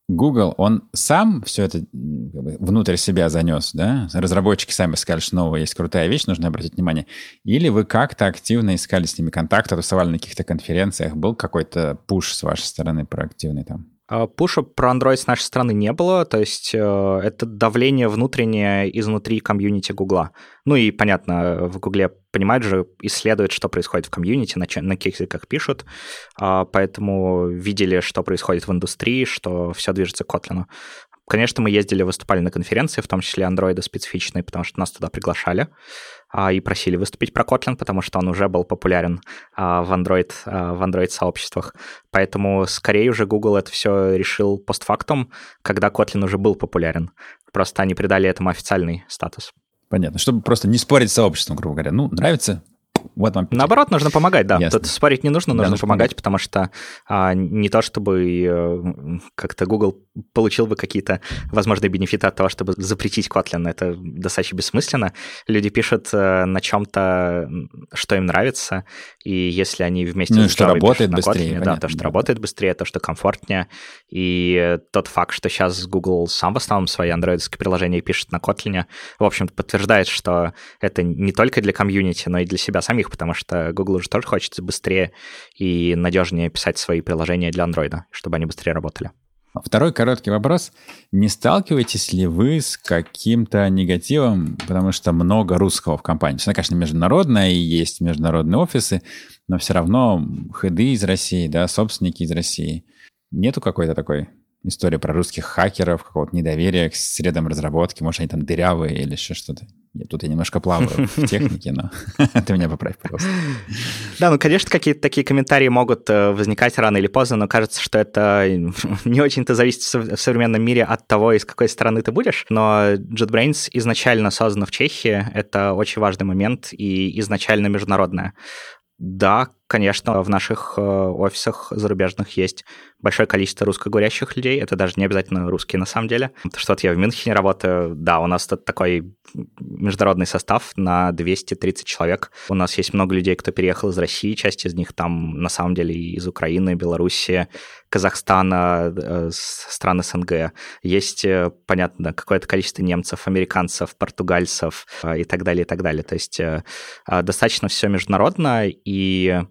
Google, он сам все это внутрь себя занес, да? Разработчики сами сказали, что новая есть крутая вещь, нужно обратить внимание. Или вы как-то активно искали с ними контакты, тусовали на каких-то конференциях, был какой-то пуш с вашей стороны проактивный там? А, пуша про Android с нашей стороны не было, то есть э, это давление внутреннее изнутри комьюнити Гугла. Ну и, понятно, в Гугле понимают же, исследуют, что происходит в комьюнити, на, на каких языках пишут, э, поэтому видели, что происходит в индустрии, что все движется к Kotlin. Конечно, мы ездили, выступали на конференции, в том числе андроида специфичные, потому что нас туда приглашали а, и просили выступить про Kotlin, потому что он уже был популярен а, в Android, а, в Android сообществах. Поэтому скорее уже Google это все решил постфактум, когда Kotlin уже был популярен. Просто они придали этому официальный статус. Понятно. Чтобы просто не спорить с сообществом, грубо говоря. Ну, нравится, вот вам Наоборот, нужно помогать, да. Ясно. Тут спорить не нужно, нужно да, помогать, помогать, потому что а, не то, чтобы э, как-то Google получил бы какие-то возможные бенефиты от того, чтобы запретить Kotlin. Это достаточно бессмысленно. Люди пишут э, на чем-то, что им нравится, и если они вместе ну, с что работает быстрее, Kotlin, да, то, что да. работает быстрее, то, что комфортнее. И тот факт, что сейчас Google сам в основном свои андроидские приложения пишет на Kotlin, в общем-то, подтверждает, что это не только для комьюнити, но и для себя самих, потому что Google уже тоже хочет быстрее и надежнее писать свои приложения для Android, чтобы они быстрее работали. Второй короткий вопрос. Не сталкиваетесь ли вы с каким-то негативом, потому что много русского в компании? Она, конечно, международная, и есть международные офисы, но все равно хеды из России, да, собственники из России. Нету какой-то такой истории про русских хакеров, какого-то недоверия к средам разработки? Может, они там дырявые или еще что-то? Тут я немножко плаваю в технике, но ты меня поправь, пожалуйста. Да, ну, конечно, какие-то такие комментарии могут э, возникать рано или поздно, но кажется, что это не очень-то зависит в современном мире от того, из какой страны ты будешь. Но JetBrains изначально создано в Чехии, это очень важный момент и изначально международное. Да, конечно, в наших э, офисах зарубежных есть большое количество русскоговорящих людей. Это даже не обязательно русские на самом деле. Что вот я в Мюнхене работаю, да, у нас тут такой международный состав на 230 человек. У нас есть много людей, кто переехал из России, часть из них там на самом деле из Украины, Белоруссии, Казахстана, э, стран СНГ. Есть, э, понятно, какое-то количество немцев, американцев, португальцев и так далее, и так далее. То есть достаточно все международно, и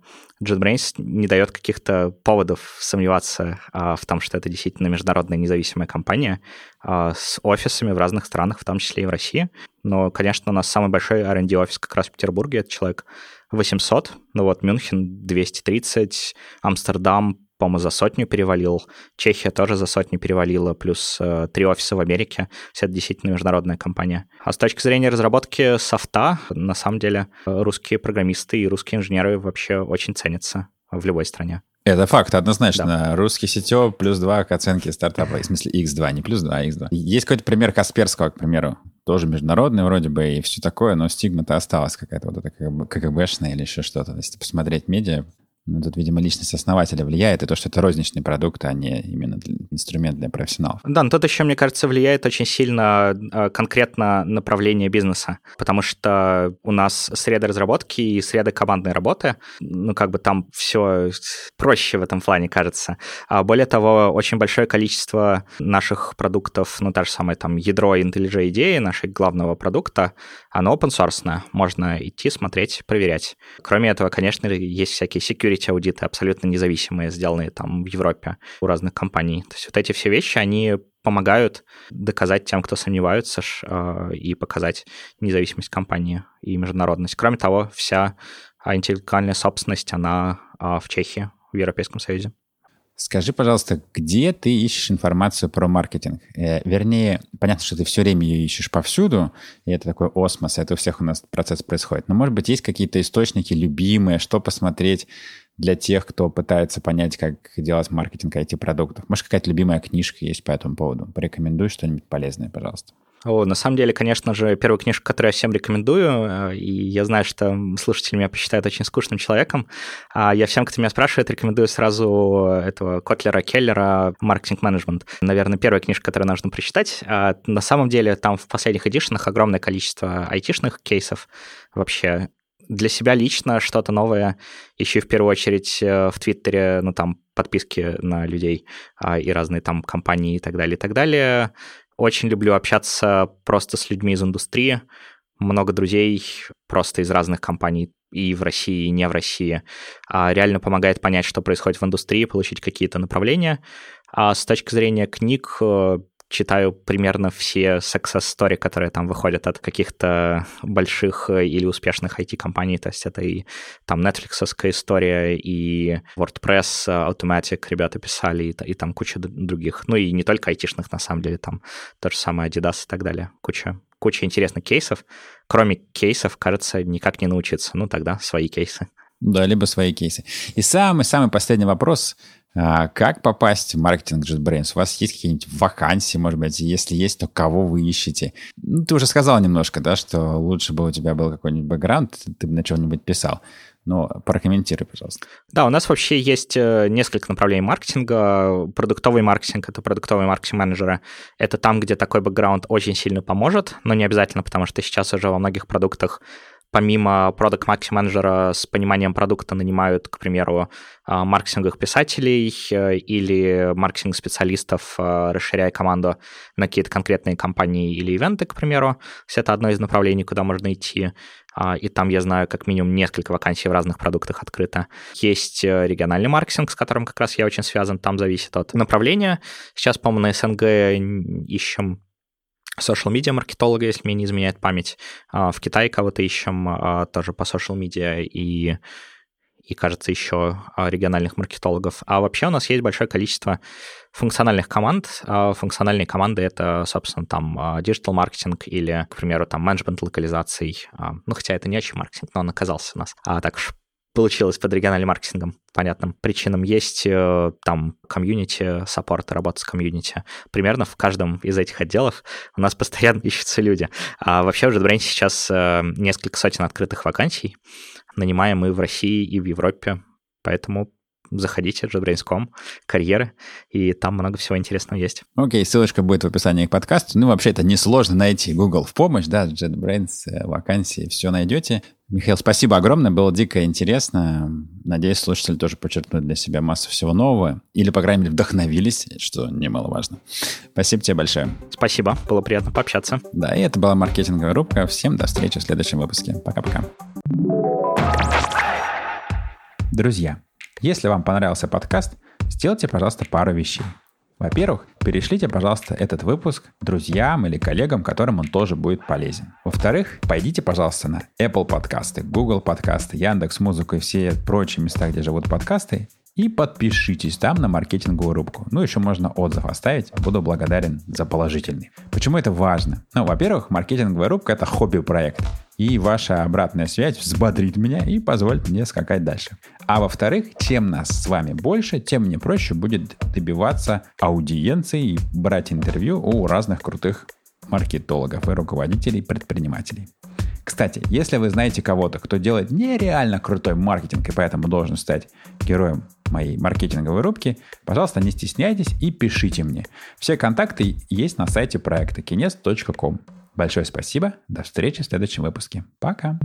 JetBrains не дает каких-то поводов сомневаться а, в том, что это действительно международная независимая компания а, с офисами в разных странах, в том числе и в России. Но, конечно, у нас самый большой R&D офис как раз в Петербурге, это человек 800, ну вот Мюнхен 230, Амстердам по-моему, за сотню перевалил. Чехия тоже за сотню перевалила, плюс э, три офиса в Америке. Все это действительно международная компания. А с точки зрения разработки софта, на самом деле, русские программисты и русские инженеры вообще очень ценятся в любой стране. Это факт, однозначно. Да. Русский сетё плюс 2 к оценке стартапа, в смысле X2, не плюс 2, а X2. Есть какой-то пример Касперского, к примеру, тоже международный вроде бы и все такое, но стигма-то осталась какая-то вот эта КГБшная или еще что-то. Если посмотреть медиа, ну, тут, видимо, личность основателя влияет, и то, что это розничный продукт, а не именно инструмент для профессионалов. Да, но тут еще, мне кажется, влияет очень сильно а, конкретно направление бизнеса, потому что у нас среда разработки и среда командной работы, ну, как бы там все проще в этом плане, кажется. А более того, очень большое количество наших продуктов, ну, та же самая там ядро IntelliJ идеи, нашего главного продукта, оно open source, можно идти, смотреть, проверять. Кроме этого, конечно, есть всякие security security аудиты абсолютно независимые, сделанные там в Европе у разных компаний. То есть вот эти все вещи, они помогают доказать тем, кто сомневаются, а, и показать независимость компании и международность. Кроме того, вся интеллектуальная собственность, она а, в Чехии, в Европейском Союзе. Скажи, пожалуйста, где ты ищешь информацию про маркетинг? Э, вернее, понятно, что ты все время ее ищешь повсюду, и это такой осмос, это у всех у нас процесс происходит. Но, может быть, есть какие-то источники любимые, что посмотреть для тех, кто пытается понять, как делать маркетинг IT-продуктов? Может, какая-то любимая книжка есть по этому поводу? Порекомендуй что-нибудь полезное, пожалуйста. О, на самом деле, конечно же, первая книжка, которую я всем рекомендую, э, и я знаю, что слушатели меня посчитают очень скучным человеком, а я всем, кто меня спрашивает, рекомендую сразу этого Котлера Келлера «Маркетинг менеджмент». Наверное, первая книжка, которую нужно прочитать. А на самом деле, там в последних эдишенах огромное количество айтишных кейсов вообще для себя лично что-то новое ищу в первую очередь э, в Твиттере, ну там подписки на людей а, и разные там компании и так далее, и так далее. Очень люблю общаться просто с людьми из индустрии. Много друзей просто из разных компаний и в России, и не в России. А реально помогает понять, что происходит в индустрии, получить какие-то направления. А с точки зрения книг, э, читаю примерно все success story, которые там выходят от каких-то больших э, или успешных IT-компаний. То есть это и там Netflix история, и WordPress, э, Automatic ребята писали, и, и там куча других. Ну и не только айтишных, на самом деле, там то же самое Adidas и так далее. Куча, куча интересных кейсов. Кроме кейсов, кажется, никак не научиться. Ну тогда свои кейсы. Да, либо свои кейсы. И самый-самый последний вопрос — как попасть в маркетинг JetBrains? У вас есть какие-нибудь вакансии, может быть? Если есть, то кого вы ищете? Ну, ты уже сказал немножко, да, что лучше бы у тебя был какой-нибудь бэкграунд, ты бы на чем-нибудь писал. Но прокомментируй, пожалуйста. Да, у нас вообще есть э, несколько направлений маркетинга. Продуктовый маркетинг — это продуктовый маркетинг менеджера. Это там, где такой бэкграунд очень сильно поможет, но не обязательно, потому что сейчас уже во многих продуктах помимо продукт менеджера с пониманием продукта нанимают, к примеру, а, маркетинговых писателей э, или маркетинг-специалистов, э, расширяя команду на какие-то конкретные компании или ивенты, к примеру. Это одно из направлений, куда можно идти. А, и там я знаю как минимум несколько вакансий в разных продуктах открыто. Есть э, региональный маркетинг, с которым как раз я очень связан, там зависит от направления. Сейчас, по-моему, на СНГ ищем social media маркетолога, если мне не изменяет память. А, в Китае кого-то ищем а, тоже по social media и и, кажется, еще а, региональных маркетологов. А вообще у нас есть большое количество функциональных команд. Функциональные команды — это, собственно, там digital маркетинг или, к примеру, там менеджмент локализаций. Ну, хотя это не очень маркетинг, но он оказался у нас. А так уж получилось под региональным маркетингом понятным причинам. Есть э, там community support, работа с комьюнити. Примерно в каждом из этих отделов у нас постоянно ищутся люди. А вообще в JetBrains сейчас э, несколько сотен открытых вакансий. Нанимаем мы в России и в Европе. Поэтому заходите, JetBrains.com, карьеры, и там много всего интересного есть. Окей, okay, ссылочка будет в описании к подкасту. Ну, вообще, это несложно найти Google в помощь, да, JetBrains, э, вакансии, все найдете. Михаил, спасибо огромное, было дико интересно. Надеюсь, слушатели тоже подчеркнут для себя массу всего нового, или, по крайней мере, вдохновились, что немаловажно. Спасибо тебе большое. Спасибо, было приятно пообщаться. Да, и это была маркетинговая рубка. Всем до встречи в следующем выпуске. Пока-пока. Друзья, если вам понравился подкаст, сделайте, пожалуйста, пару вещей. Во-первых, перешлите, пожалуйста, этот выпуск друзьям или коллегам, которым он тоже будет полезен. Во-вторых, пойдите, пожалуйста, на Apple подкасты, Google подкасты, Яндекс Музыку и все прочие места, где живут подкасты, и подпишитесь там на маркетинговую рубку. Ну, еще можно отзыв оставить. Буду благодарен за положительный. Почему это важно? Ну, во-первых, маркетинговая рубка — это хобби-проект. И ваша обратная связь взбодрит меня и позволит мне скакать дальше. А во-вторых, чем нас с вами больше, тем мне проще будет добиваться аудиенции и брать интервью у разных крутых маркетологов и руководителей предпринимателей. Кстати, если вы знаете кого-то, кто делает нереально крутой маркетинг и поэтому должен стать героем моей маркетинговой рубки, пожалуйста, не стесняйтесь и пишите мне. Все контакты есть на сайте проекта kines.com. Большое спасибо. До встречи в следующем выпуске. Пока.